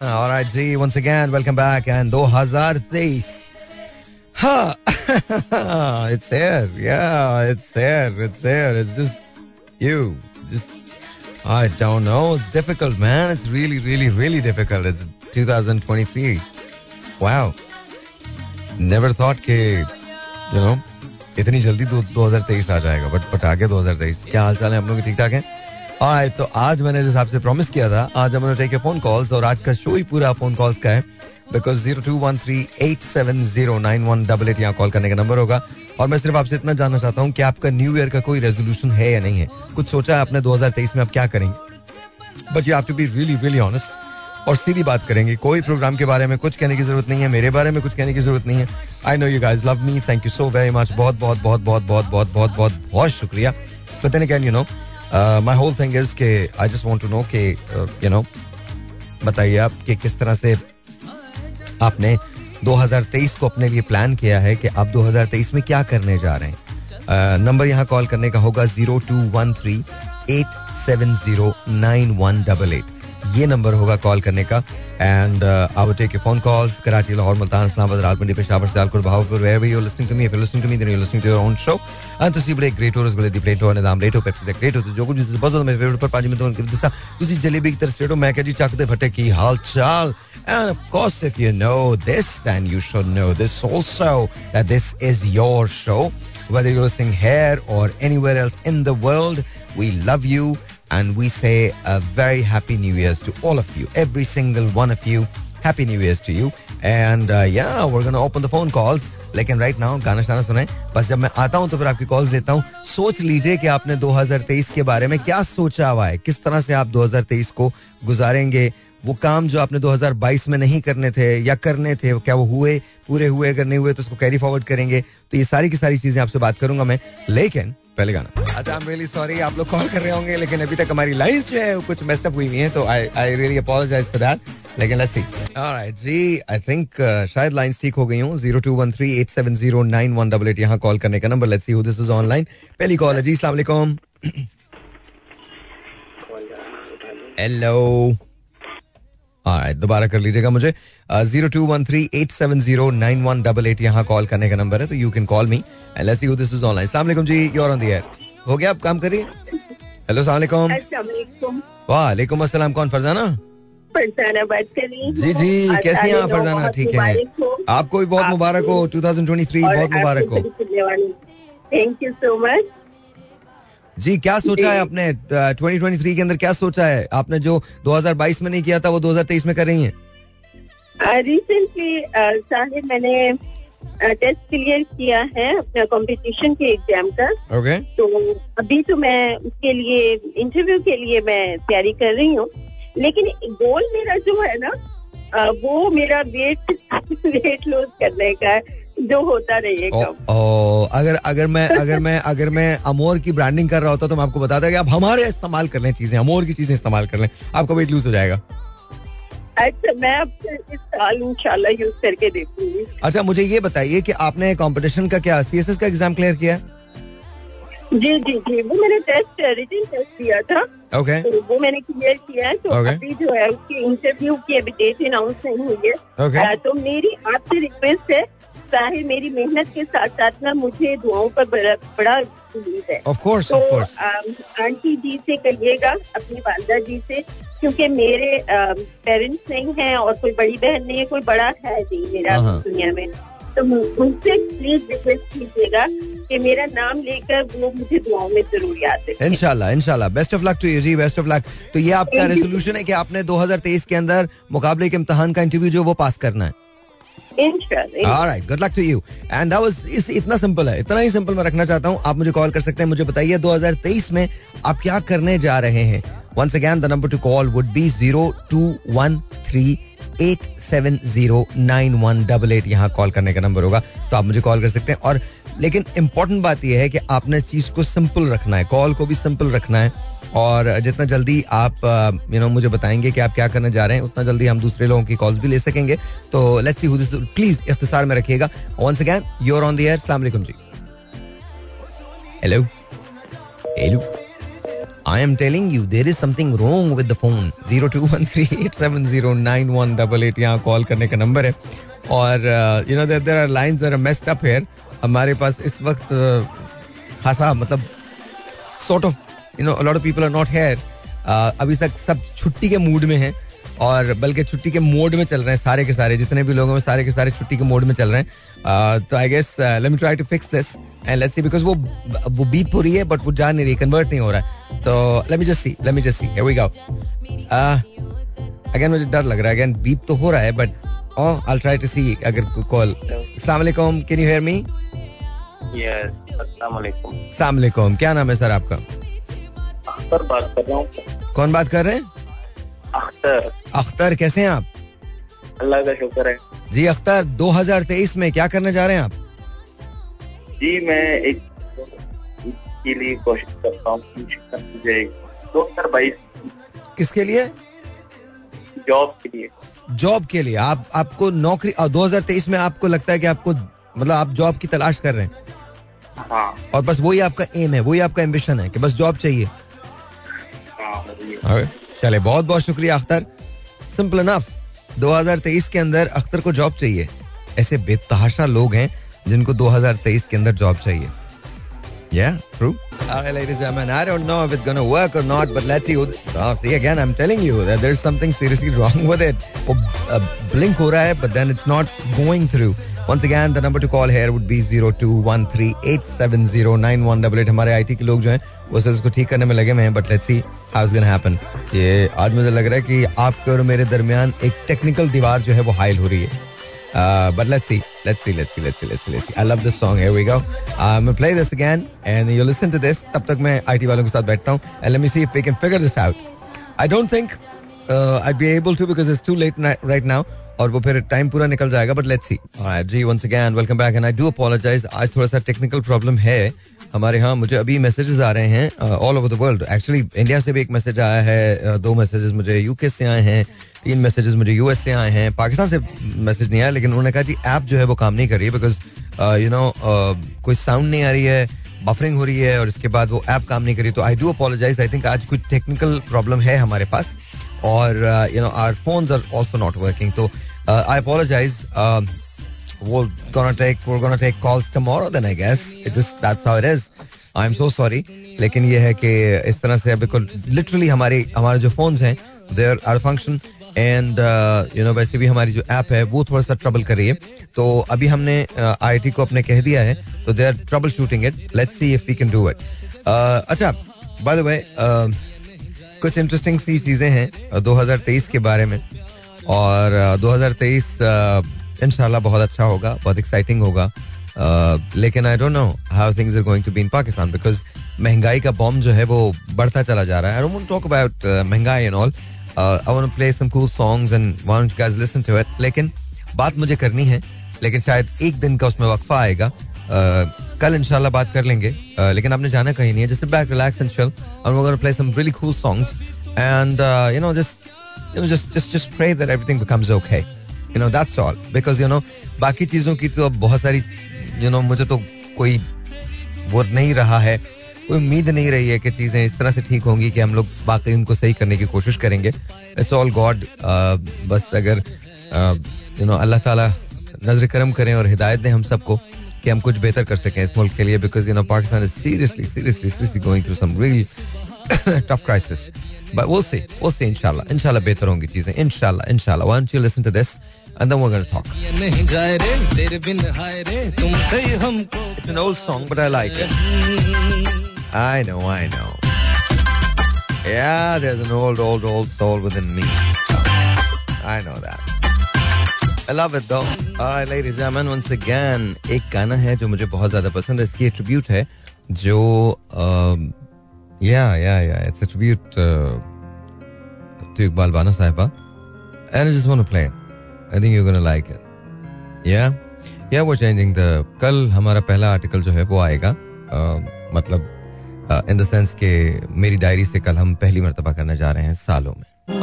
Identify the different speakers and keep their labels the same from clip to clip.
Speaker 1: All right, ji once again welcome back and 2023 हाँ it's here yeah it's here it's here it's just you just I don't know it's difficult man it's really really really difficult it's 2023 wow never thought कि you know इतनी जल्दी दो, 2023 आ जाएगा but but आगे 2023 क्या हाल चाल है हम लोग ठीक ठाक हैं आए तो आज मैंने जिस आपसे प्रॉमिस किया था, आज हम टेक ए फ़ोन कॉल्स और आज का शो ही पूरा फ़ोन कॉल्स का है because zero two one three eight seven zero nine one double eight यहाँ कॉल करने का नंबर होगा। और मैं सिर्फ़ आपसे इतना जानना चाहता हूँ कि आपका न्यू ईयर का कोई रेजोल्यूशन है या नहीं है। कुछ सोचा है आपने 2023 में आप क्या करेंगे? But you have to be really really honest और सीधी बात करेंगे। कोई प्रोग्राम के बारे में कुछ कहने की ज़रूरत नहीं है, मेरे बारे में कुछ कहने की ज़रूरत नहीं है। I know you guys love me thank you so very much बहुत बहुत बहुत बहुत बहुत बहुत बहुत बहुत बहुत शुक्रिया। But then again you know my whole thing is के I just want to know के यू नो बताइए आप कि किस तरह से आपने 2023 को अपने लिए प्लान किया है कि आप 2023 में क्या करने जा रहे हैं? नंबर uh, यहाँ कॉल करने का होगा zero two one three eight seven zero nine one double eight ये नंबर होगा कॉल करने का and I will take your phone calls Karachi Lahore Multan Islamabad Rawalpindi Peshawar Sialkot Bahawalpur where we you listening to me if you listening to me then you listening to your own show and ਤੁਸੀਂ ਬੜੇ great ਹੋ ਰਸਗੁੱਲੇ ਦੀ plate ਹੋ ਨਿਜ਼ਾਮ late ਹੋ packet ਦੇ great ਹੋ ਜੋ ਕੁਝ ਬਹੁਤ ਜ਼ਿਆਦਾ ਮੇਰੇ ਫੇਵਰਿਟ ਪਰ ਪੰਜ ਮਿੰਟ ਤੋਂ ਦੱਸਾਂ ਤੁਸੀਂ ਜਲੇਬੀ ਦੀ ਤਰ੍ਹਾਂ ਸਟੇਟੋ ਮੈਂ ਕਿਹਾ ਜੀ ਚੱਕ ਦੇ ਫੱਟੇ ਕੀ ਹਾਲ ਚਾਲ And of course, if you know this, then you should know this also that this is your show. Whether you're listening here or anywhere else in the world, we love you and we say a very happy New Year's to all of you, every single one of you. Happy New Year's to you. And uh, yeah, we're going to open the phone calls. लेकिन right now गाना शाना सुनाए। बस जब मैं आता हूँ तो फिर आपकी कॉल्स लेता हूँ। सोच लीजिए कि आपने 2023 के बारे में क्या सोचा हुआ है। किस तरह से आप 2023 को गुजारेंगे? वो काम जो आपने 2022 में नहीं करने थे या करने थे क्या वो हुए? पूरे हुए अगर नहीं हुए तो उसको कैरी फॉरवर्ड करेंगे। तो ये सारी की सारी चीज़ें आपसे बात करूँगा मैं। लेकिन पहले गाना। अच्छा आई एम रियली सॉरी आप लोग कॉल कर रहे होंगे, लेकिन अभी तक हमारी लाइंस जो है कुछ मेस्टअप हुई हुई है तो I I really apologise for that लेकिन लेट्स सी ऑलराइट जी आई थिंक शायद लाइंस ठीक हो गई हूँ 02138709188 यहाँ कॉल करने का number let's see who this is online पहली कॉल है जी अस्सलाम वालेकुम हेलो दोबारा कर लीजिएगा मुझे। Zero two one three eight seven zero nine one double eight यहाँ कॉल करने का नंबर है तो you can call me let's see this is online सलाम जी योर ऑन द एयर हो गया आप काम करिए? हेलो सलाम वालेकुम। अस्सलाम कौन फरजाना?
Speaker 2: फरजाना बात कर रही
Speaker 1: जी जी कैसी हैं आप फरजाना? ठीक है। आपको भी बहुत मुबारक हो 2023 बहुत मुबारक हो।
Speaker 2: थैंक यू सो मच
Speaker 1: जी क्या सोचा है आपने 2023 के अंदर क्या सोचा है? आपने जो 2022 में नहीं किया था वो 2023 में कर रही हैं?
Speaker 2: रिसेंटली साहिब मैंने टेस्ट क्लियर किया है अपना कंपटीशन के एग्ज़ाम का।
Speaker 1: ओके
Speaker 2: तो अभी तो मैं उसके लिए इंटरव्यू के लिए मैं तैयारी कर रही हूँ। लेकिन गोल मेरा जो है ना वो मेरा वेट वेट लॉस करने का जो होता रहेगा
Speaker 1: अगर अगर मैं अगर मैं अगर मैं अमोर की ब्रांडिंग कर रहा होता तो मैं आपको बताता कि आप हमारे इस्तेमाल कर लें चीज़ें अमोर की चीज़ें इस्तेमाल कर लें। आपका वेट लूज हो जाएगा।
Speaker 2: अच्छा मैं अब इस साल इंशाल्लाह यूज़ करके देखूँगी।
Speaker 1: अच्छा मुझे ये बताइए कि आपने कंपटीशन का क्या सी का एग्ज़ाम क्लियर किया?
Speaker 2: जी जी जी वो मैंने टेस्ट रिटन टेस्ट दिया था।
Speaker 1: Okay okay.
Speaker 2: तो वो मैंने क्लियर किया है तो
Speaker 1: Okay.
Speaker 2: अभी जो है उसकी इंटरव्यू की अभी डेट अनाउंस नहीं हुई है।
Speaker 1: Okay.
Speaker 2: अ, तो मेरी आपसे रिक्वेस्ट है साहिब मेरी मेहनत के साथ साथ ना मुझे दुआओं पर बड़ा बड़ा उम्मीद है।
Speaker 1: ऑफ़ कोर्स
Speaker 2: तो आंटी जी से कहिएगा अपनी वालदा जी से क्योंकि मेरे पेरेंट्स नहीं हैं और कोई बड़ी बहन नहीं है कोई बड़ा है नहीं मेरा
Speaker 1: हाँ।
Speaker 2: दुनिया में। तो मुझसे प्लीज़ रिक्वेस्ट कीजिएगा कि मेरा नाम लेकर वो मुझे दुआओं में ज़रूर याद रखें।
Speaker 1: इनशाला इनशाला best of luck to you ji best of luck तो ये आपका. रेजोल्यूशन है कि आपने 2023 के अंदर मुकाबले के इम्तहान का इंटरव्यू जो वो पास करना है। Alright good luck to you and that was इस इतना सिंपल है। इतना ही सिंपल मैं रखना चाहता हूँ। आप मुझे कॉल कर सकते हैं। मुझे बताइए 2023 में आप क्या करने जा रहे हैं? Once again the number to call would be zero two one three eight seven zero nine one double eight यहाँ कॉल करने का नंबर होगा तो आप मुझे कॉल कर सकते हैं। और लेकिन इंपॉर्टेंट बात यह है कि आपने चीज़ को सिंपल रखना है कॉल को भी सिंपल रखना है और जितना जल्दी आप यू नो मुझे बताएँगे कि आप क्या करने जा रहे हैं, उतना जल्दी हम दूसरे लोगों की कॉल्स भी ले सकेंगे। तो लेट्स सी दिस प्लीज़ इख्तिसार में रखिएगा। Once again your on the air अस्सलाम वालेकुम जी। Hello hello I am telling you there is something wrong with the phone zero two one three eight seven zero nine one double eight यहाँ call करने का number है। और you know there are lines are messed up here हमारे पास इस वक्त खासा मतलब sort of you know lot of people are not here अभी तक सब छुट्टी के मूड में हैं और बल्कि छुट्टी के मोड में चल रहे हैं सारे के सारे जितने भी लोग हैं सारे के सारे छुट्टी के मोड में चल रहे हैं। uh, तो I guess let me try to fix this and let's see because वो वो बीप हो रही है बट वो जा नहीं रही कन्वर्ट नहीं हो रहा है। तो let me just see let me just see here we go again मुझे डर लग रहा है अगेन बीप तो हो रहा है but I try to see अगर कॉल अस्सलाम वालेकुम कैन यू हियर मी
Speaker 3: अस्सलाम
Speaker 1: क्या नाम है सर आपका?
Speaker 3: अख्तर बात कर रहा हूँ।
Speaker 1: कौन बात कर रहे हैं?
Speaker 3: अख्तर।
Speaker 1: अख्तर कैसे हैं आप?
Speaker 3: अल्लाह का शुक्र है।
Speaker 1: जी अख्तर 2023 में क्या करने जा रहे हैं आप?
Speaker 3: जी मैं एक के लिए कोशिश करता हूँ दो हज़ार बाईस
Speaker 1: किसके लिए?
Speaker 3: जॉब के लिए।
Speaker 1: जॉब के लिए। आप आपको नौकरी दो हज़ार तेईस में आपको लगता है कि आपको मतलब आप जॉब की तलाश कर रहे हैं।
Speaker 3: हाँ
Speaker 1: और बस वही आपका एम है वही आपका एम्बिशन है कि बस जॉब चाहिए
Speaker 3: हाँ
Speaker 1: चले बहुत बहुत शुक्रिया अख्तर सिंपल इनफ 2023 के अंदर अख्तर को जॉब चाहिए ऐसे बेतहाशा लोग हैं जिनको 2023 के अंदर जॉब चाहिए Yeah, true. Okay, ladies and gentlemen, I don't know if it's going to work or not, but let's see. Oh, see, again, I'm telling you that there's something seriously wrong with it. वो uh, blink हो रहा है, but then it's not going through. Once again, the number to call here would be 0213870918. हमारे IT के लोग जो हैं वो सिर्फ़ इसको ठीक करने में लगे हुए हैं but let's see how is gonna happen ये आज मुझे लग रहा है कि आपके और मेरे दरमियान एक टेक्निकल दीवार जो है वो हाइल हो रही है। But let's see let's see let's see let's see let's see let's see I love this song here we go I will play this again and you listen to this तब तक मैं आईटी वालों के साथ बैठता हूँ and let me see if we can figure this out I don't think I be able to because it's too late right now और वो फिर टाइम पूरा निकल जाएगा but let's see ji once again welcome back and I do apologize आज थोड़ा सा technical problem है हमारे यहाँ। मुझे अभी मैसेजेस आ रहे हैं all over the world actually India से भी एक मैसेज आया है uh, दो मैसेजेस मुझे यूके से आए हैं तीन मैसेजेस मुझे यूएस से आए हैं। पाकिस्तान से मैसेज नहीं आया लेकिन उन्होंने कहा जी ऐप जो है वो काम नहीं कर रही है बिकॉज़ यू नो कोई साउंड नहीं आ रही है बफरिंग हो रही है और इसके बाद वो ऐप काम नहीं कर तो I do apologize I think आज कुछ टेक्निकल प्रॉब्लम है हमारे पास और you know our phones are also not working तो I apologize we're gonna take we're gonna take calls then I guess. It just that's how it is. I am so sorry लेकिन ये है कि इस तरह से बिल्कुल लिटरली हमारी हमारे जो फोन्स हैं there are function and you know वैसे भी हमारी जो ऐप है वो थोड़ा सा ट्रबल कर रही है। तो अभी हमने आई uh, को अपने कह दिया है। तो they are troubleshooting it let's see if we can do it अच्छा बाय द वे कुछ इंटरेस्टिंग सी चीज़ें हैं uh, 2023 के बारे में। और uh, 2023 uh, इंशाल्लाह बहुत अच्छा होगा बहुत एक्साइटिंग होगा। लेकिन I don't know how things are going to be in Pakistan because महँगाई का बॉम्ब जो है वो बढ़ता चला जा रहा है। आई डोंट टॉक अबाउट महँगाई and all I want play some cool songs and want you guys listen to it लेकिन बात मुझे करनी है लेकिन शायद एक दिन का उसमें वक्फा आएगा। कल इंशाल्लाह बात कर लेंगे। लेकिन आपने जाना कहीं नहीं है जैसे बैक रिलैक्स एंड चिल और we gonna play some really cool songs and you know just you know just just just pray that everything becomes okay you know that's all because you know बाकी चीज़ों की तो अब बहुत सारी you know, मुझे तो कोई वो नहीं रहा है। कोई उम्मीद नहीं रही है कि चीज़ें इस तरह से ठीक होंगी कि हम लोग बाकी उनको सही करने की कोशिश करेंगे। इट्स ऑल गॉड बस अगर यू नो अल्लाह ताला नज़र करम करें और हिदायत दें हम सबको कि हम कुछ बेहतर कर सकें इस मुल्क के लिए। Because you know Pakistan is seriously seriously seriously going through some really tough crisis but वो से वो से इंशाल्लाह इंशाल्लाह बेहतर होंगी चीजें इंशाल्लाह इंशाल्लाह when you listen to this and then we're going to talk. It's an old song, but I like it. I know, I know. Yeah, there's an old, old, old soul within me. I know that. I love it though. All right, ladies and gentlemen, once again, एक गाना है जो मुझे बहुत ज्यादा पसंद है इसकी ट्रिब्यूट है जो the. कल हमारा पहला आर्टिकल जो है वो आएगा। Uh, मतलब इन द सेंस के मेरी डायरी से कल हम पहली मरतबा करने जा रहे हैं सालों में।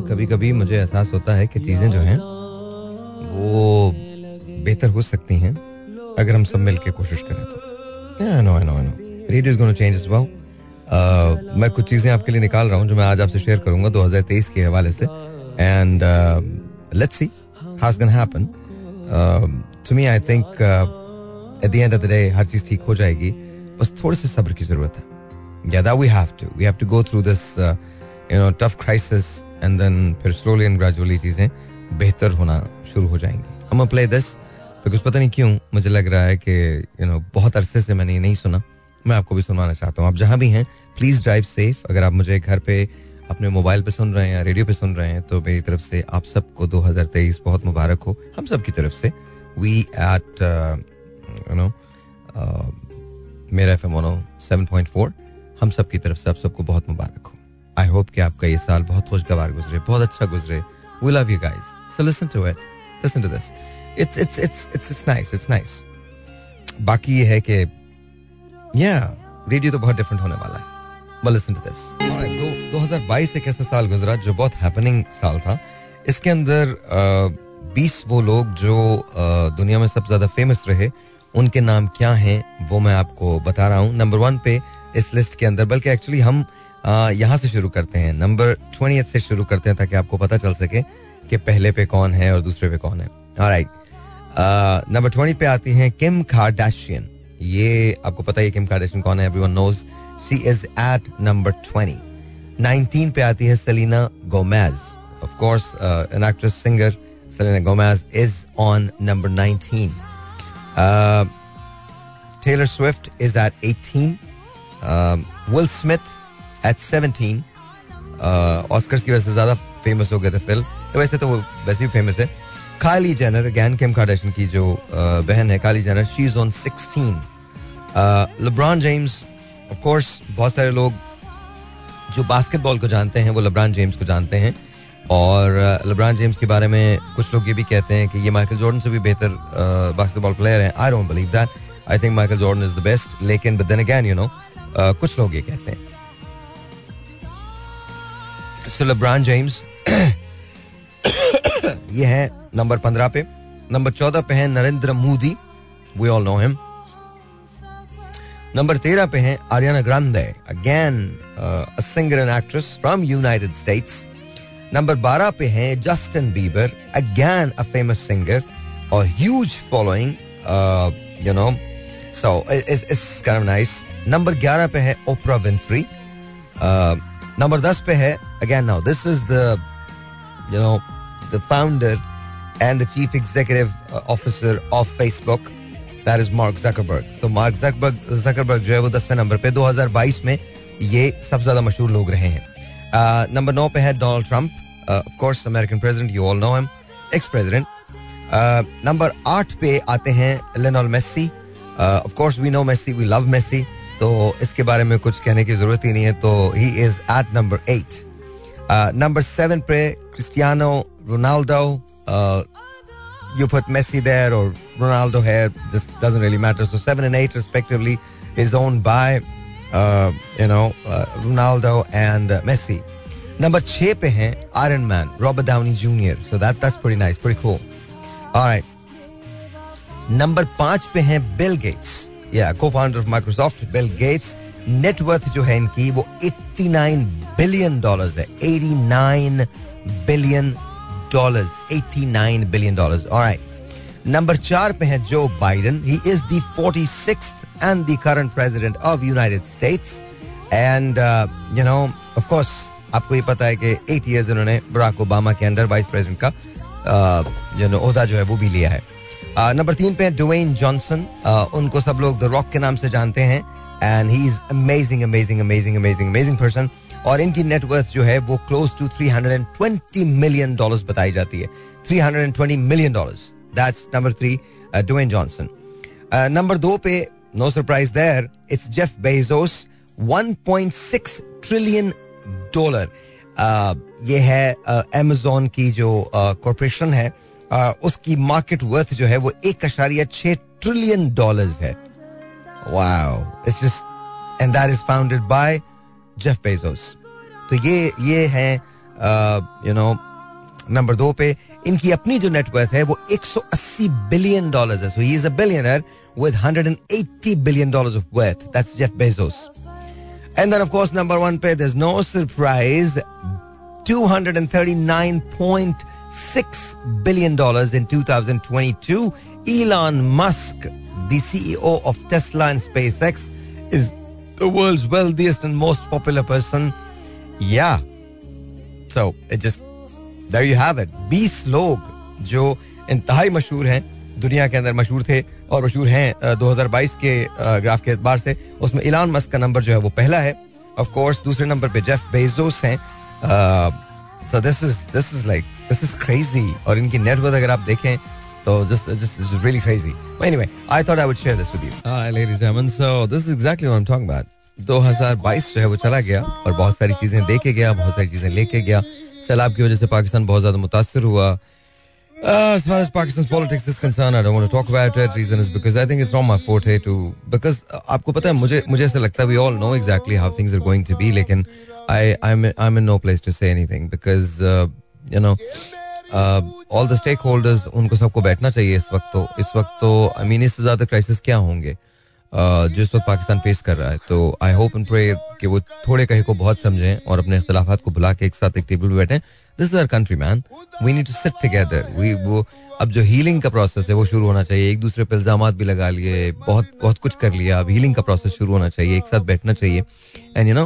Speaker 1: कभी कभी मुझे एहसास होता है कि चीज़ें जो हैं वो बेहतर हो सकती हैं अगर हम सब मिलके कोशिश करें तो। Know, I know. Radio is gonna change as well मैं कुछ चीज़ें आपके लिए निकाल रहा हूँ जो मैं आज आपसे शेयर करूँगा 2023 के हवाले से। And let's see how is gonna happen to me I think at the end of the day हर चीज़ ठीक हो जाएगी। बस थोड़े से सब्र की ज़रूरत है। That we have to. We have to go through this uh, you know tough crisis and then फिर slowly and gradually चीज़ें बेहतर होना शुरू हो जाएँगी। हम प्ले दिस बिकॉज़ पता नहीं क्यों मुझे लग रहा है कि यू नो बहुत अरसे से मैंने ये नहीं सुना। मैं आपको भी सुनवाना चाहता हूँ। आप जहाँ भी हैं प्लीज़ ड्राइव सेफ़ अगर आप मुझे घर पे अपने मोबाइल पे सुन रहे हैं रेडियो पे सुन रहे हैं तो मेरी तरफ़ से आप सबको 2023 बहुत मुबारक हो। हम सब की तरफ़ से। वी एट यू नो मेरा F M seven point four हम सब की तरफ़ से आप सबको बहुत मुबारक हो। आई होप कि आपका ये साल बहुत खुशगवार गुजरे, बहुत अच्छा गुजरे। We love you guys so listen to it listen to this it's it's it's it's it's nice it's nice बाकी ये है कि या रेडियो तो बहुत डिफरेंट होने वाला है। टू दिस 2022 एक ऐसा साल गुजरा जो बहुत हैपनिंग साल था। इसके अंदर बीस वो लोग जो दुनिया में सबसे ज़्यादा फ़ेमस रहे उनके नाम क्या हैं वो मैं आपको बता रहा हूँ। नंबर वन पे इस लिस्ट के अंदर बल्कि एक्चुअली हम यहाँ से शुरू करते हैं। नंबर ट्वेंटी से शुरू करते हैं ताकि आपको पता चल सके कि पहले पे कौन है और दूसरे पे कौन है। राइट नंबर ट्वेंटी पे आती हैं किम कार्डाशियन ये आपको पता है किम कार्डाशियन कौन है everyone knows she is at number twenty nineteen पे आती है Selena Gomez of course an actress singer Selena Gomez is on number nineteen Taylor Swift is at 18. Um, Will Smith at 17. Oscars की वजह से ज़्यादा famous हो गए थे फ़िल्म वैसे तो वो वैसे भी फ़ेमस है. काली जेनर अगैन किम कार्डेशन की जो बहन है Kylie Jenner she is on 16 LeBron James of course बहुत सारे लोग जो बास्केटबॉल को जानते हैं, वो लेब्रॉन जेम्स को जानते हैं। और लेब्रॉन जेम्स के बारे में कुछ लोग ये भी कहते हैं कि ये माइकल जॉर्डन से भी बेहतर बास्केटबॉल प्लेयर है। I don't believe that I think Michael Jordan is the best लेकिन but then again you know कुछ लोग ये कहते हैं। सो लेब्रॉन जेम्स ये है नंबर पंद्रह पे। नंबर चौदह पे है Narendra Modi we all know him number तेरह पे है Ariana Grande again singer and actress from United States number बारह पे है Justin Bieber again a famous singer और huge following you know so it's nice number ग्यारह पे है ओपरा विनफ्री नंबर दस पे है again now this is the you know the founder and the chief executive officer of Facebook that is Mark Zuckerberg तो Mark Zuckerberg Zuckerberg जो है वो दसवें नंबर पे 2022 में ये सबसे ज़्यादा मशहूर लोग रहे हैं। नंबर uh, नौ पे है Donald Trump of course American president you all know him ex president number आठ पे आते हैं Lionel Messi of course we know Messi we love Messi तो इसके बारे में कुछ कहने की ज़रूरत ही नहीं है तो he is at number eight number seven पे Cristiano Ronaldo you put Messi there or Ronaldo here, this doesn't really matter. So seven and eight respectively is owned by, uh, you know, uh, Ronaldo and uh, Messi. Number छह पे हैं Iron Man, Robert Downey Jr. So that's that's pretty nice, pretty cool. All right. Number पांच पे हैं Bill Gates या co founder of Microsoft Bill Gates net worth जो है इनकी वो 89 बिलियन डॉलर्स है 89 billion dollars 89 billion dollars alright number चार पे है Joe Biden he is the 46th and the current president of United States and you know of course आपको ये पता है कि एट इयर्स इन्होंने बराक ओबामा के अंडर वाइस प्रेसिडेंट का जो uh, ओहदा जो है वो भी लिया है। नंबर uh, तीन पे डुवेन जॉनसन उनको सब लोग द रॉक के नाम से जानते हैं। And he is amazing amazing amazing amazing amazing person और इनकी नेटवर्थ जो है वो क्लोज टू 320 मिलियन डॉलर्स बताई जाती है। 320 million dollars that's number three Dwayne Johnson number दो पे no surprise there it's Jeff Bezos 1.6 trillion dollar ये है अमेजोन uh, की जो कॉरपोरेशन uh, है uh, उसकी मार्केट वर्थ जो है वो एक अशारिया छह ट्रिलियन डॉलर्स है। Wow it's just and that is founded by Jeff Bezos तो ये ये है यू नो नंबर दो पे इनकी अपनी जो नेटवर्थ है वो 180 बिलियन डॉलर्स है so he is a billionaire with 180 billion dollars of worth. That's Jeff Bezos. And then, of course, number one pay, there's no surprise. $239.6 billion in 2022. Elon Musk, the CEO of Tesla and SpaceX, is the world's wealthiest and most popular person. Yeah. So, it just, there you have it. 20 लोग जो इंतहाई मशहूर हैं दुनिया के अंदर मशहूर थे और मशहूर हैं 2022 के ग्राफ के एतबार से उसमें इलान मस्क का नंबर जो है वो पहला है ऑफ़ कोर्स दूसरे नंबर पे जेफ बेजोस हैं so this is this is like this is crazy और इनकी नेटवर्थ अगर आप देखें तो this this is really crazy anyway I thought I would share this with you hi ladies and gentleman so this is exactly what I am talking about 2022 जो है वो चला गया और बहुत सारी चीजें देखे गया बहुत सारी चीजें लेके गया सैलाब की वजह से पाकिस्तान बहुत ज्यादा मुतासर हुआ Uh, as far as Pakistan's politics is concerned, I don't want to talk about it. Reason is because I think it's not my forte to because uh, आपको पता है मुझे मुझे ऐसा लगता है we all know exactly how things are going to be लेकिन I I'm I'm in no place to say anything because uh, you know uh, the stakeholders उनको सबको बैठना चाहिए इस वक्त तो। इस वक्त तो आई मीन इससे ज़्यादा क्राइसिस क्या होंगे? Uh, जो इस वक्त पाकिस्तान फेस कर रहा है। तो आई होप एंड प्रे कि वो थोड़े कहे को बहुत समझें और अपने इख्तलाफात को भुला के एक साथ एक टेबल पर बैठें। This is our country man we need to sit together we वो अब जो हीलिंग का प्रोसेस है वो शुरू होना चाहिए। एक दूसरे पर इल्ज़ाम भी लगा लिए बहुत बहुत कुछ कर लिया। अब हीलिंग का प्रोसेस शुरू होना चाहिए एक साथ बैठना चाहिए। And you know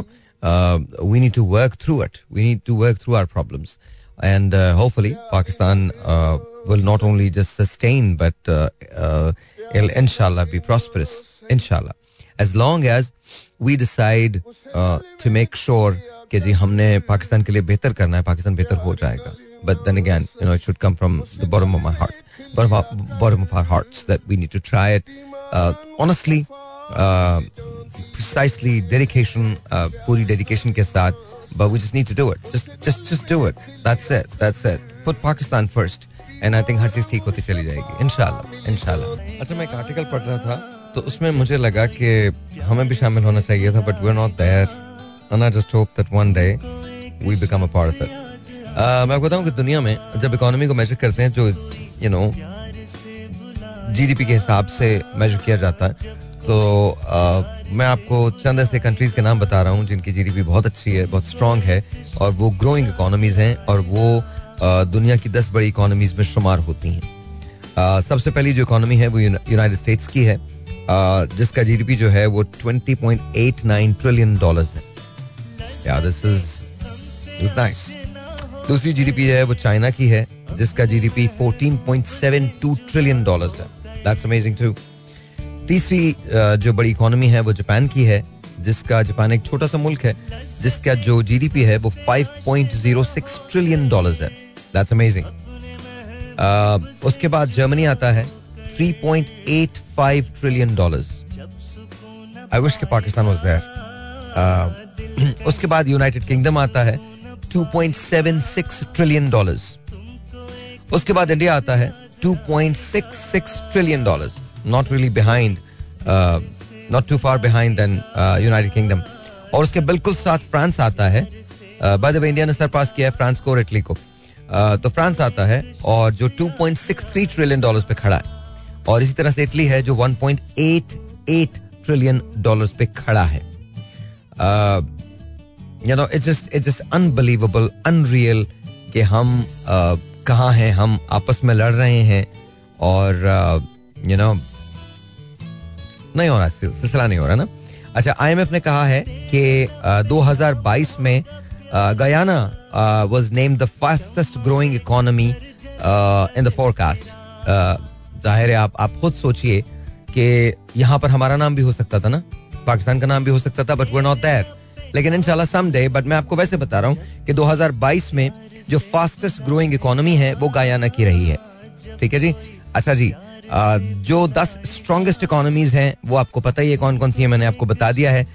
Speaker 1: we need to work through it we need to work through our problems and uh, hopefully Pakistan uh, will not only just sustain but uh, uh, it'll inshallah be prosperous inshallah as long as we decide uh, to make sure कि जी हमने पाकिस्तान के लिए बेहतर करना है पाकिस्तान बेहतर हो जाएगा but then again you know it should come from the bottom of my heart bottom of, bottom of our hearts that we need to try it uh, honestly uh, precisely dedication uh, पूरी dedication के साथ but we just need to do it. Just, just, just do it. That's it. That's it. Put Pakistan first, and I think हर चीज़ ठीक होती चली जाएगी. Inshallah, inshallah. अच्छा मैं एक आर्टिकल पढ़ रहा था तो उसमें मुझे लगा कि हमें भी शामिल होना चाहिए था but we're not there. And I just hope that one day we become a part of it. Uh, मैं आपको बताऊँ कि दुनिया में जब इकोनॉमी को मेजर करते हैं जो यू नो जीडीपी के हिसाब से मेजर किया जाता है तो uh, मैं आपको चंद ऐसे कंट्रीज़ के नाम बता रहा हूँ जिनकी जीडीपी बहुत अच्छी है, बहुत स्ट्रांग है और वो ग्रोइंग इकोनॉमीज हैं और वो दुनिया की दस बड़ी इकोनॉमीज में शुमार होती हैं। सबसे पहली जो इकोनॉमी है वो यूनाइटेड स्टेट्स की है। जिसका जीडीपी जो है वो 20.89 ट्रिलियन डॉलर्स है। दिस इज़ दिस नाइस दूसरी जीडीपी है वो चाइना की है, जिसका जीडीपी 14.72 ट्रिलियन डॉलर्स है। दैट्स अमेजिंग टू तीसरी जो बड़ी इकोनॉमी है, वो जापान की है, जिसका जापान एक छोटा सा मुल्क है, जिसका जो जीडीपी है, वो 5.06 ट्रिलियन डॉलर्स है। दैट्स अमेजिंग उसके बाद जर्मनी आता है 3.85 ट्रिलियन डॉलर्स आई विश के पाकिस्तान वाज देयर उसके बाद यूनाइटेड किंगडम आता है 2.76 ट्रिलियन डॉलर्स उसके बाद इंडिया आता है 2.66 trillion dollars not really behind not too far behind United Kingdom और उसके बिल्कुल साथ फ्रांस आता है। बाय द वे इंडिया ने सरपास किया है फ्रांस को और इटली को। Uh, तो फ्रांस आता है और जो 2.63 ट्रिलियन डॉलर्स पे खड़ा है। और इसी तरह से इटली है जो 1.88 ट्रिलियन डॉलर्स पे खड़ा है। You know it's just it's just unbelievable unreal कि हम uh, कहाँ हैं हम आपस में लड़ रहे हैं और यू नो नहीं हो रहा सिलसिला नहीं हो रहा ना? अच्छा आईएमएफ ने कहा है कि uh, 2022 में Guyana was name the fastest growing economy in the forecast ज़ाहिर है आप आप खुद सोचिए कि यहाँ पर हमारा नाम भी हो सकता था ना? पाकिस्तान का नाम भी हो सकता था बट वी नॉट देयर लेकिन इंशाल्लाह सम डे बट मैं आपको वैसे बता रहा हूँ कि 2022 में जो फास्टेस्ट ग्रोइंग इकोनॉमी है वो गायाना की रही है। ठीक है जी? अच्छा जी जो दस स्ट्रॉन्गेस्ट इकोनॉमीज हैं, वो आपको पता ही है कौन कौन सी है, मैंने आपको बता दिया है।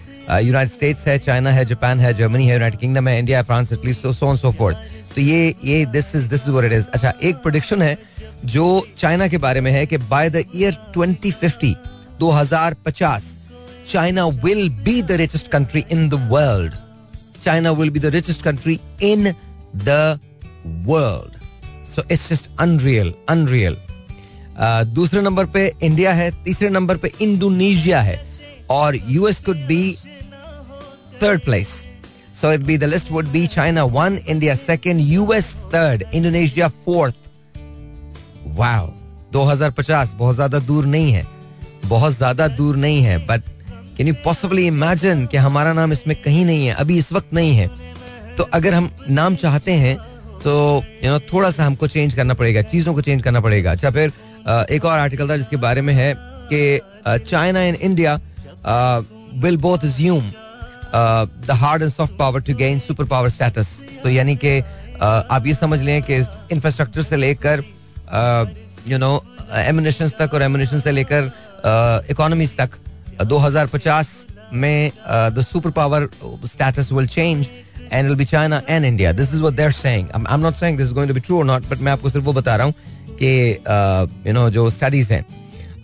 Speaker 1: यूनाइटेड स्टेट्स है चाइना है जापान है जर्मनी है यूनाइटेड किंगडम है India France Italy so so so fourth तो ये ये this is this is it is अच्छा एक प्रोडिक्शन है, जो चाइना के बारे में है कि by the year 2050 2050 China will be the richest country in the world China will be the richest country in the world. So it's just unreal unreal दूसरे नंबर पे इंडिया है, तीसरे नंबर पे इंडोनेशिया है, और US could be third place so it be the list would be China one India second US third Indonesia fourth wow 2050 बहुत ज़्यादा दूर नहीं है। बहुत ज़्यादा दूर नहीं है but can you possibly imagine कि हमारा नाम इसमें कहीं नहीं है, अभी इस वक्त नहीं है। तो अगर हम नाम चाहते हैं तो यू नो थोड़ा सा हमको चेंज करना पड़ेगा, चीज़ों को चेंज करना पड़ेगा। अच्छा फिर एक और आर्टिकल था जिसके बारे में है कि China and India will both assume the hard and soft power to gain super power status तो यानी कि आप ये समझ लें कि इंफ्रास्ट्रक्चर से लेकर यू नो एमिनेशन तक और एमिनेशन से लेकर इकोनॉमीज तक 2050 में the super power status will change and will be China and India this is what they I am not saying this is going to be true और not but मैं आपको सिर्फ़ वो बता रहा हूँ कि यू नो जो स्टडीज़ हैं।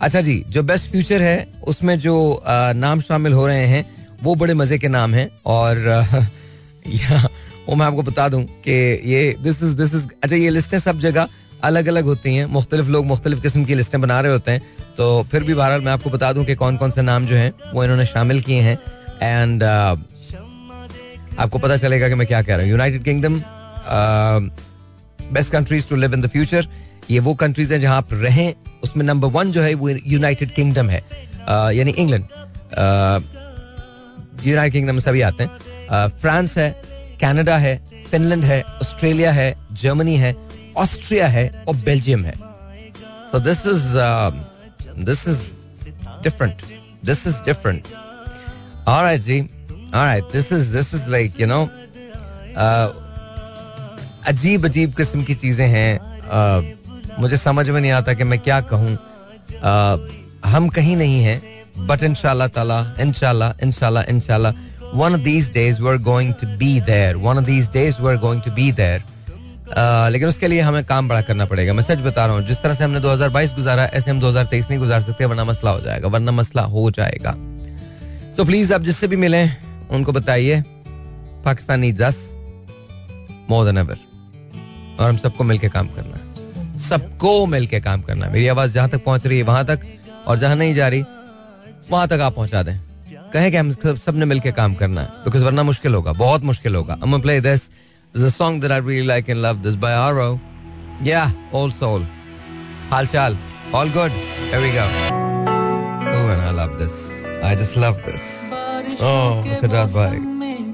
Speaker 1: अच्छा जी जो बेस्ट फ्यूचर है उसमें जो uh, नाम शामिल हो रहे हैं वो बड़े मज़े के नाम हैं और uh, वो मैं आपको बता दूँ कि ये दिस इज़ दिस इज़ अच्छा ये लिस्टें सब जगह अलग अलग होती हैं मुख्तलिफ़ लोग मुख्तलिफ़ किस्म की लिस्टें बना रहे होते हैं तो फिर भी बहरहाल मैं आपको बता दूँ कि कौन कौन से नाम जो हैं वो इन्होंने शामिल किए हैं एंड uh, आपको पता चलेगा कि मैं क्या कह रहा हूँ। United Kingdom best countries to live in the future ये वो कंट्रीज़ हैं जहाँ आप रहें, उसमें नंबर वन जो है वो यूनाइटेड किंगडम है। यानी इंग्लैंड यूनाइटेड किंगडम में सभी आते हैं। फ्रांस है कनाडा है फिनलैंड है ऑस्ट्रेलिया है जर्मनी है ऑस्ट्रिया है और बेल्जियम है। So this is this is different this is different alright ji alright this is this is like you know अजीब अजीब किस्म की चीज़ें हैं। मुझे समझ में नहीं आता कि मैं क्या कहूँ। हम कहीं नहीं हैं बट इनशाला ताला इनशाला इनशाला इनशाला of these days we're going to be there one of these days we're going to be there uh, लेकिन उसके लिए हमें काम बड़ा करना पड़ेगा। मैं सच बता रहा हूँ जिस तरह से हमने 2022 गुजारा ऐसे हम 2023 नहीं गुजार सकते वरना मसला हो जाएगा वरना मसला हो जाएगा। सो प्लीज़ आप जिससे भी मिले उनको बताइए Pakistan us more than ever और हम सबको मिलके काम करना है सबको मिलके काम करना है मेरी आवाज़ जहाँ तक पहुँच रही है वहाँ तक और जहाँ नहीं जा रही वहाँ तक आप पहुँचा दें कहे कि हम सबने मिलके काम करना है बिकॉज़ वरना मुश्किल होगा बहुत मुश्किल होगा play this. This is a song that I really like and love. This by Aro. Yeah, Old Soul. Hal Chal. All good. Here we go. Oh, and I love this. I just love this. Oh, Siddharth Bhai.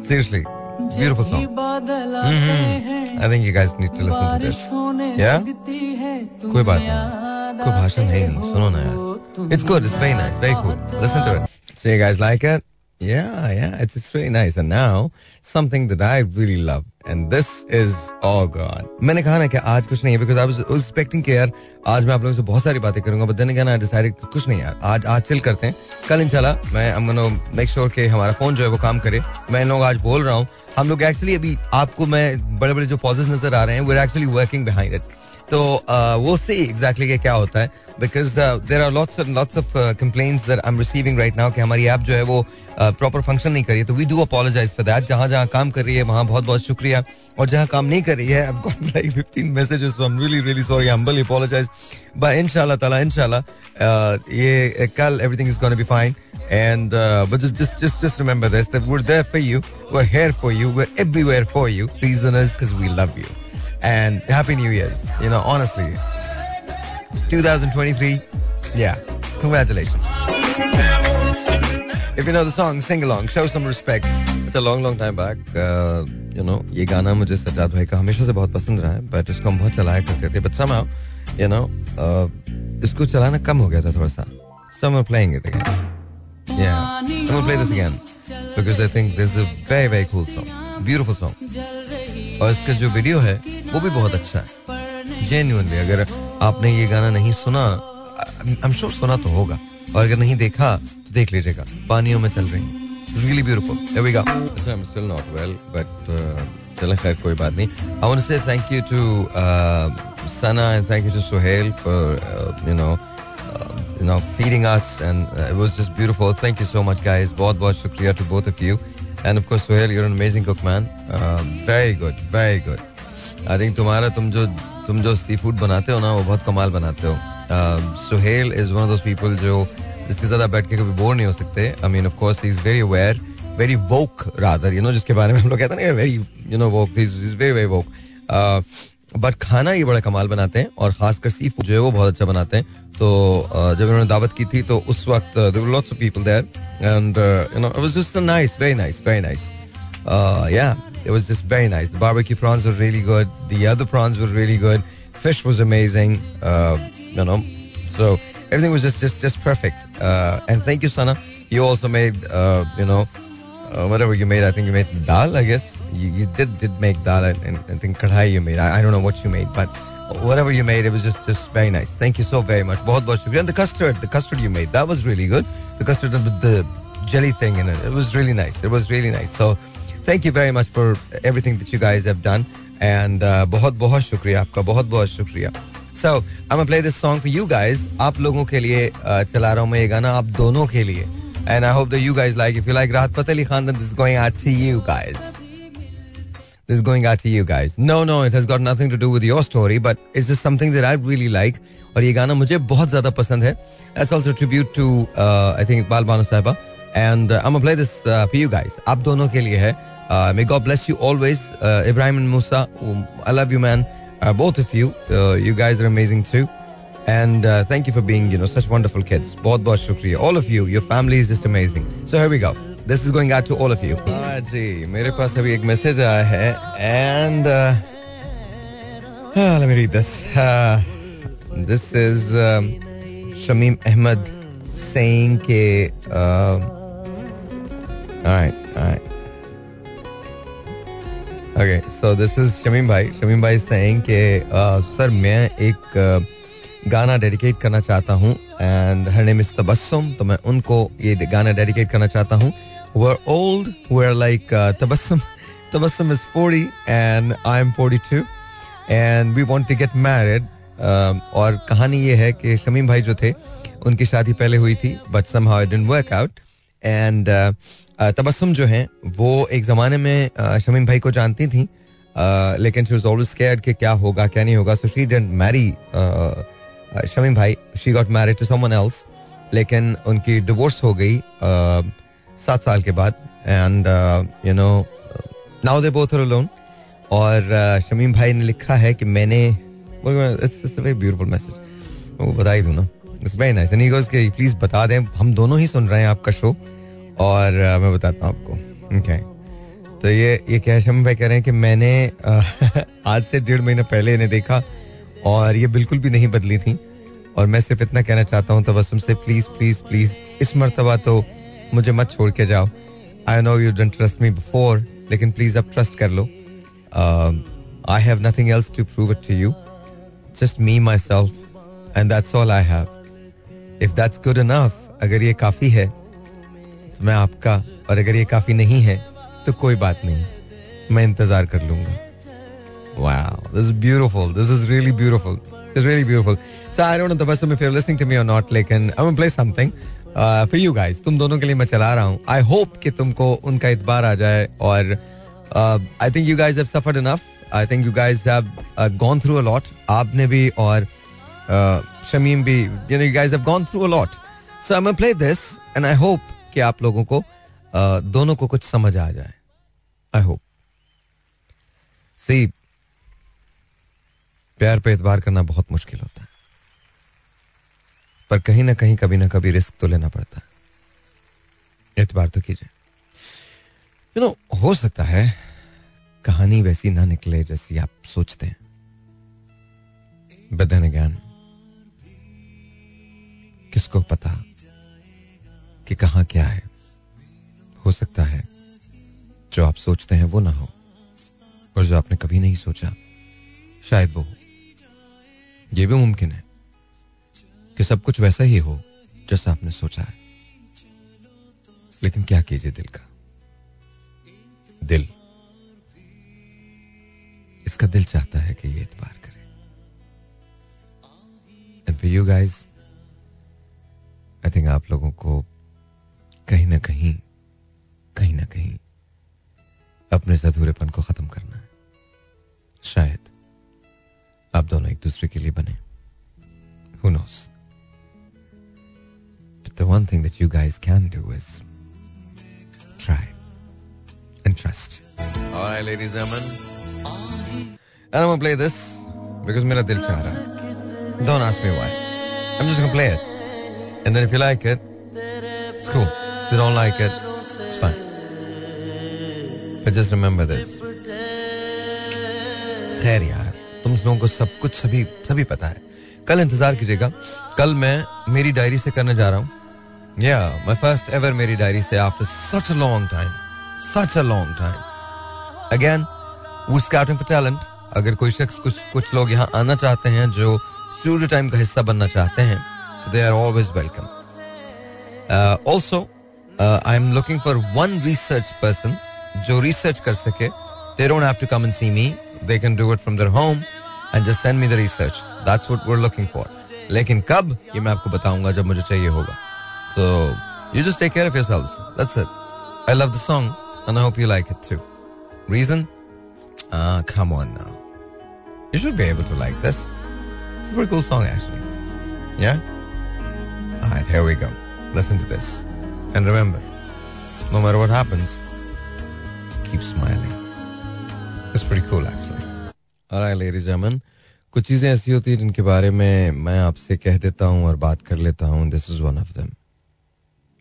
Speaker 1: Seriously, beautiful song. Mm-hmm. I think you guys need to listen to this. Yeah? कोई बात नहीं कोई भाषण है ही नहीं सुनो ना यार It's good. It's very nice. Very cool. Listen to it. So you guys like it? Yeah, yeah, it's it's really nice. And now something that I really love, and this is oh god. मैंने कहा ना कि आज कुछ नहीं है because I was expecting कि यार आज मैं आप लोगों से बहुत सारी बातें करूँगा but then again I decided कि कुछ नहीं यार आज आज चिल करते हैं कल इंशाल्लाह मैं I'm gonna make sure कि हमारा फ़ोन जो है वो काम करे मैं इन लोग आज बोल रहा हूँ हम लोग एक्चुअली अभी आपको मैं बड़े बड़े जो पॉजेस नज़र आ रहे हैं we're actually working behind it. तो वो सी एग्जैक्टली क्या होता है because there are lots and lots of complaints that I am receiving right now कि हमारी ऐप जो है वो प्रॉपर uh, फ़ंक्शन नहीं कर रही है तो we do apologize for that जहाँ जहाँ काम कर रही है वहाँ बहुत बहुत शुक्रिया और जहाँ काम नहीं कर रही है I got like 15 messages so I am really really sorry I am apologize but इंशाल्लाह ताला इंशाल्लाह uh, ये कल everything is gonna be fine And uh, but just just just for you, we're everywhere for you. Reason is because we love you. And happy new year's you know honestly 2023 yeah congratulations if you know the song sing along show some respect it's a long long time back uh, you know ये गाना मुझे सज्जाद भाई का हमेशा से बहुत पसंद रहा है बट इसको हम बहुत चलाया करते थे बट you know uh, इसको चलाना कम हो गया था थोड़ा सा so I'm playing it again yeah I'm gonna play this again because I think this is a very very cool song beautiful song और इसका जो वीडियो है वो भी बहुत अच्छा है। जेन्यूनली अगर आपने ये गाना नहीं सुना आई एम सुना तो होगा। और अगर नहीं देखा तो देख लीजिएगा। पानियों में चल रही really beautiful here well but चले खैर, कोई बात नहीं। I want say thank you to Sana and thank you to Suhel for you know no feeding us and it just beautiful thank you so much guys बहुत-बहुत शुक्रिया to both of you and of Suhel you an amazing cook man very good very good I think तुम्हारा तुम जो तुम जो सी food बनाते हो ना वो बहुत कमाल बनाते हो। Suhel is one of those people जो जिसके साथ आप बैठ के कभी बोर नहीं हो सकते। I mean of course is very aware very woke rather you know जिसके बारे में हम लोग कहते हैं ना very you know woke is very very woke but खाना ये बड़ा कमाल बनाते हैं और खासकर सी फ़ूड जो है वो बहुत अच्छा बनाते हैं। तो uh, जब उन्होंने दावत की थी तो उस वक्त lots of people there and you know it was just nice very nice very nice या It was just very nice. The barbecue prawns were really good. The other prawns were really good. Fish was amazing. Uh, you know, so everything was just just just perfect. Uh, and thank you, Sana. You also made uh, you know uh, whatever you made. I think you made dal. I guess you, you did did make dal and, and I think kadhai you made. I, I, don't know what you made, but whatever you made, it was just just very nice. Thank you so very much. Bahut bahut. And the custard, the custard you made, that was really good. The custard with the jelly thing in it. It was really nice. It was really nice. So you very much for everything that you guys have done. And uh, बहुत बहुत शुक्रिया आपका बहुत बहुत शुक्रिया so I play this song for you guys आप लोगों के लिए uh, चला रहा हूँ मैं ये गाना आप दोनों के लिए and I hope that you guys like if you like Rahat Fateh Ali Khan this is going out to you guys is going out to you guys. No, no, it has got nothing to do with your story, but it's just something that I really like. और ये गाना मुझे बहुत ज़्यादा पसंद है. A tribute to uh, I think Iqbal Bano साहिबा. Uh, I'm gonna play this uh, for you guys. आप दोनों के लिए है. Uh, may God bless you always, uh, Ibrahim and Musa. Um, I love you, man. Uh, both of you. Uh, you guys are amazing too. And uh, thank you for being, you know, such wonderful kids. बहुत बहुत शुक्रिया. All of you. Your family is just amazing. So here we go. This is going out to all of you. हाँ जी, मेरे पास अभी एक message आया है and uh, ah, let me read this. Uh, this is um, Shamim Ahmed saying के uh, all right, all right. So this is Shamim भाई शमीम भाई saying के सर मैं एक गाना डेडिकेट करना चाहता हूँ and her name is Tabassum तो मैं उनको ये गाना डेडिकेट करना चाहता हूँ। वो ओल्ड वो are like Tabassum Tabassum is forty and I am forty two and we want to get married और कहानी ये है कि शमीम भाई जो थे, उनकी शादी पहले हुई थी but somehow didn't work out and Tabassum जो हैं, वो एक ज़माने में uh, शमीम भाई को जानती थी लेकिन शी वाज ऑलवेज स्कैर्ड कि क्या होगा, क्या नहीं होगा. So she didn't marry Shamim भाई. She got married to someone else लेकिन उनकी डिवोर्स हो गई सात साल के बाद. And you know now they both alone और शमीम भाई ने लिखा है कि मैंने इट्स वेरी ब्यूटीफुल मैसेज वो बता ही दूँ ना. It's very nice and he कि प्लीज़ बता दें, हम दोनों ही सुन रहे हैं आपका शो और मैं बताता हूँ आपको. ओके. तो ये ये क्या शमीम भाई कह रहे हैं कि मैंने आज से डेढ़ महीने पहले इन्हें देखा और ये बिल्कुल भी नहीं बदली थी। और मैं सिर्फ़ इतना कहना चाहता हूँ तबस्सुम से प्लीज़ प्लीज़ प्लीज़ इस मरतबा तो मुझे मत छोड़ के जाओ। I know you don't trust me before लेकिन प्लीज़ अब ट्रस्ट कर लो। I have nothing else to prove it to you just me myself and that's all I have if that's good enough अगर ये काफ़ी है तो मैं आपका, और अगर ये काफ़ी नहीं है तो कोई बात नहीं मैं इंतज़ार कर लूँगा Wow, this is beautiful. This is really beautiful. This is really beautiful. So I don't know the person if you're listening to me or not. And I'm gonna play something. For you guys तुम दोनों के लिए मैं चला रहा हूँ आई hope कि तुमको उनका इतबार आ जाए और I think you guys have suffered enough I think you guys have gone through a lot आपने भी और uh, शमीम भी you know you guys have gone through a lot so I am play this and I hope कि आप लोगों को uh, दोनों को कुछ समझ आ जाए आई होप सी प्यार पे एतबार करना बहुत मुश्किल होता है। पर कहीं ना कहीं, कभी ना कभी रिस्क तो लेना पड़ता है। एतबार तो कीजिए। यू नो हो सकता है कहानी वैसी ना निकले जैसी आप सोचते हैं। बदन ज्ञान। किसको पता कि कहा क्या है? हो सकता है जो आप सोचते हैं वो ना हो, और जो आपने कभी नहीं सोचा, शायद वो हो। ये भी मुमकिन है कि सब कुछ वैसा ही हो जैसा आपने सोचा है। लेकिन क्या कीजिए दिल का? दिल। इसका दिल चाहता है कि ये इतबार करे। And for you guys I think आप लोगों को कहीं ना कहीं कहीं ना कहीं अपने इस अधूरेपन को खत्म करना है शायद आप दोनों एक दूसरे के लिए बने knows? But the one thing that you guys can do is try and trust. All right, ladies and gentlemen. And I'm gonna play this because मेरा दिल चाह रहा Don't ask me why. I'm just gonna play it. And then if you like it, it's cool. If you don't like it. Just remember this. खैर यार, तुम लोगों को सब कुछ सभी सभी पता है। कल इंतज़ार कीजिएगा। कल मैं मेरी डायरी से करने जा रहा हूँ। या माय फ़र्स्ट एवर मेरी डायरी से after such a long time such a long time again वो स्काउटिंग फॉर टैलेंट अगर कोई शख्स कुछ कुछ लोग यहाँ आना चाहते हैं जो स्टूडियो टाइम का हिस्सा बनना चाहते हैं तो they are always welcome also I am looking for one research person जो रिसर्च कर सके they don't have to come and see me they can do it from their home and just send me the research that's what we are looking for लेकिन कब ये मैं आपको बताऊँगा जब मुझे चाहिए होगा so you just take care of yourselves that's it I love the song and I hope you like it too reason Ah, come on now. You should be able to like this. It's a pretty cool song, actually. Yeah? Alright, here we go. Listen to this. And remember, no matter what happens, keep smiling. It's pretty cool, actually. Alright, ladies and gentlemen. कुछ चीज़ें ऐसी होती हैं जिनके बारे में मैं आपसे कह देता हूँ और बात कर लेता हूँ this is one of them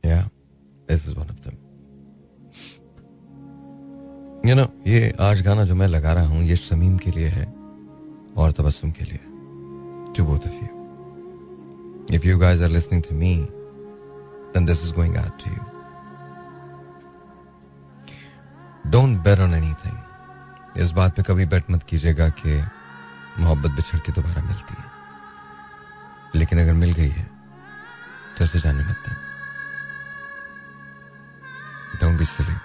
Speaker 1: या this is one of them you know ये आज गाना जो मैं लगा रहा हूँ ये शमीम के लिए है और तबस्सुम के लिए to both of you if you guys are listening to me then this is going out to you don't bet on anything इस बात पे कभी बेट मत कीजिएगा कि मोहब्बत बिछड़ के दोबारा मिलती है लेकिन अगर मिल गई है तो उसे जाने मत दें don't be silly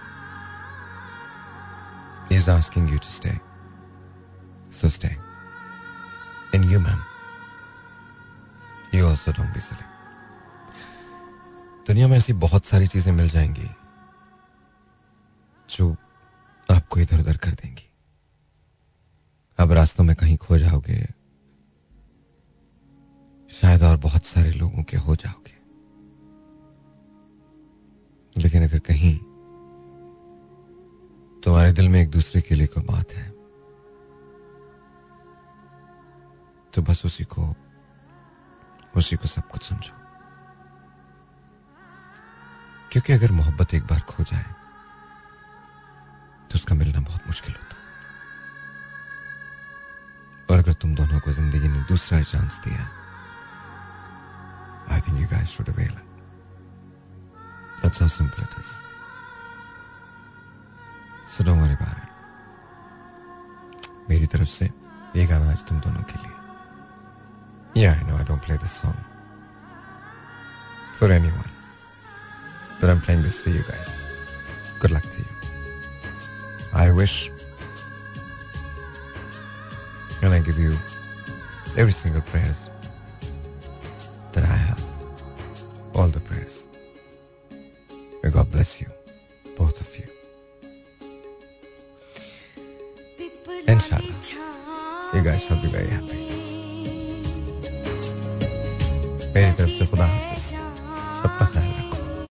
Speaker 1: He's asking you to stay. So stay. And you, ma'am, you also don't be silly. दुनिया में ऐसी बहुत सारी चीज़ें मिल जाएँगी जो आपको इधर उधर कर देंगी। अब रास्तों में कहीं खो जाओगे, शायद और बहुत सारे लोगों के हो जाओगे। लेकिन अगर कहीं तुम्हारे दिल में एक दूसरे के लिए कोई बात है तो बस उसी को उसी को सब कुछ समझो। क्योंकि अगर मोहब्बत एक बार खो जाए तो उसका मिलना बहुत मुश्किल होता और अगर तुम दोनों को ज़िंदगी ने दूसरा चांस दिया I think you guys should avail that's how simple it is so don't worry about it मेरी तरफ़ से ये गाना आज तुम दोनों के लिए Yeah, I know I don't play this song for anyone. But I'm playing this for you guys. Good luck to you. I wish and I give you every single prayers that I have. All the prayers. May God bless you, both of you. Inshallah, you guys shall be very happy. मेरी तरफ से खुदा हाफिज सबका ख्याल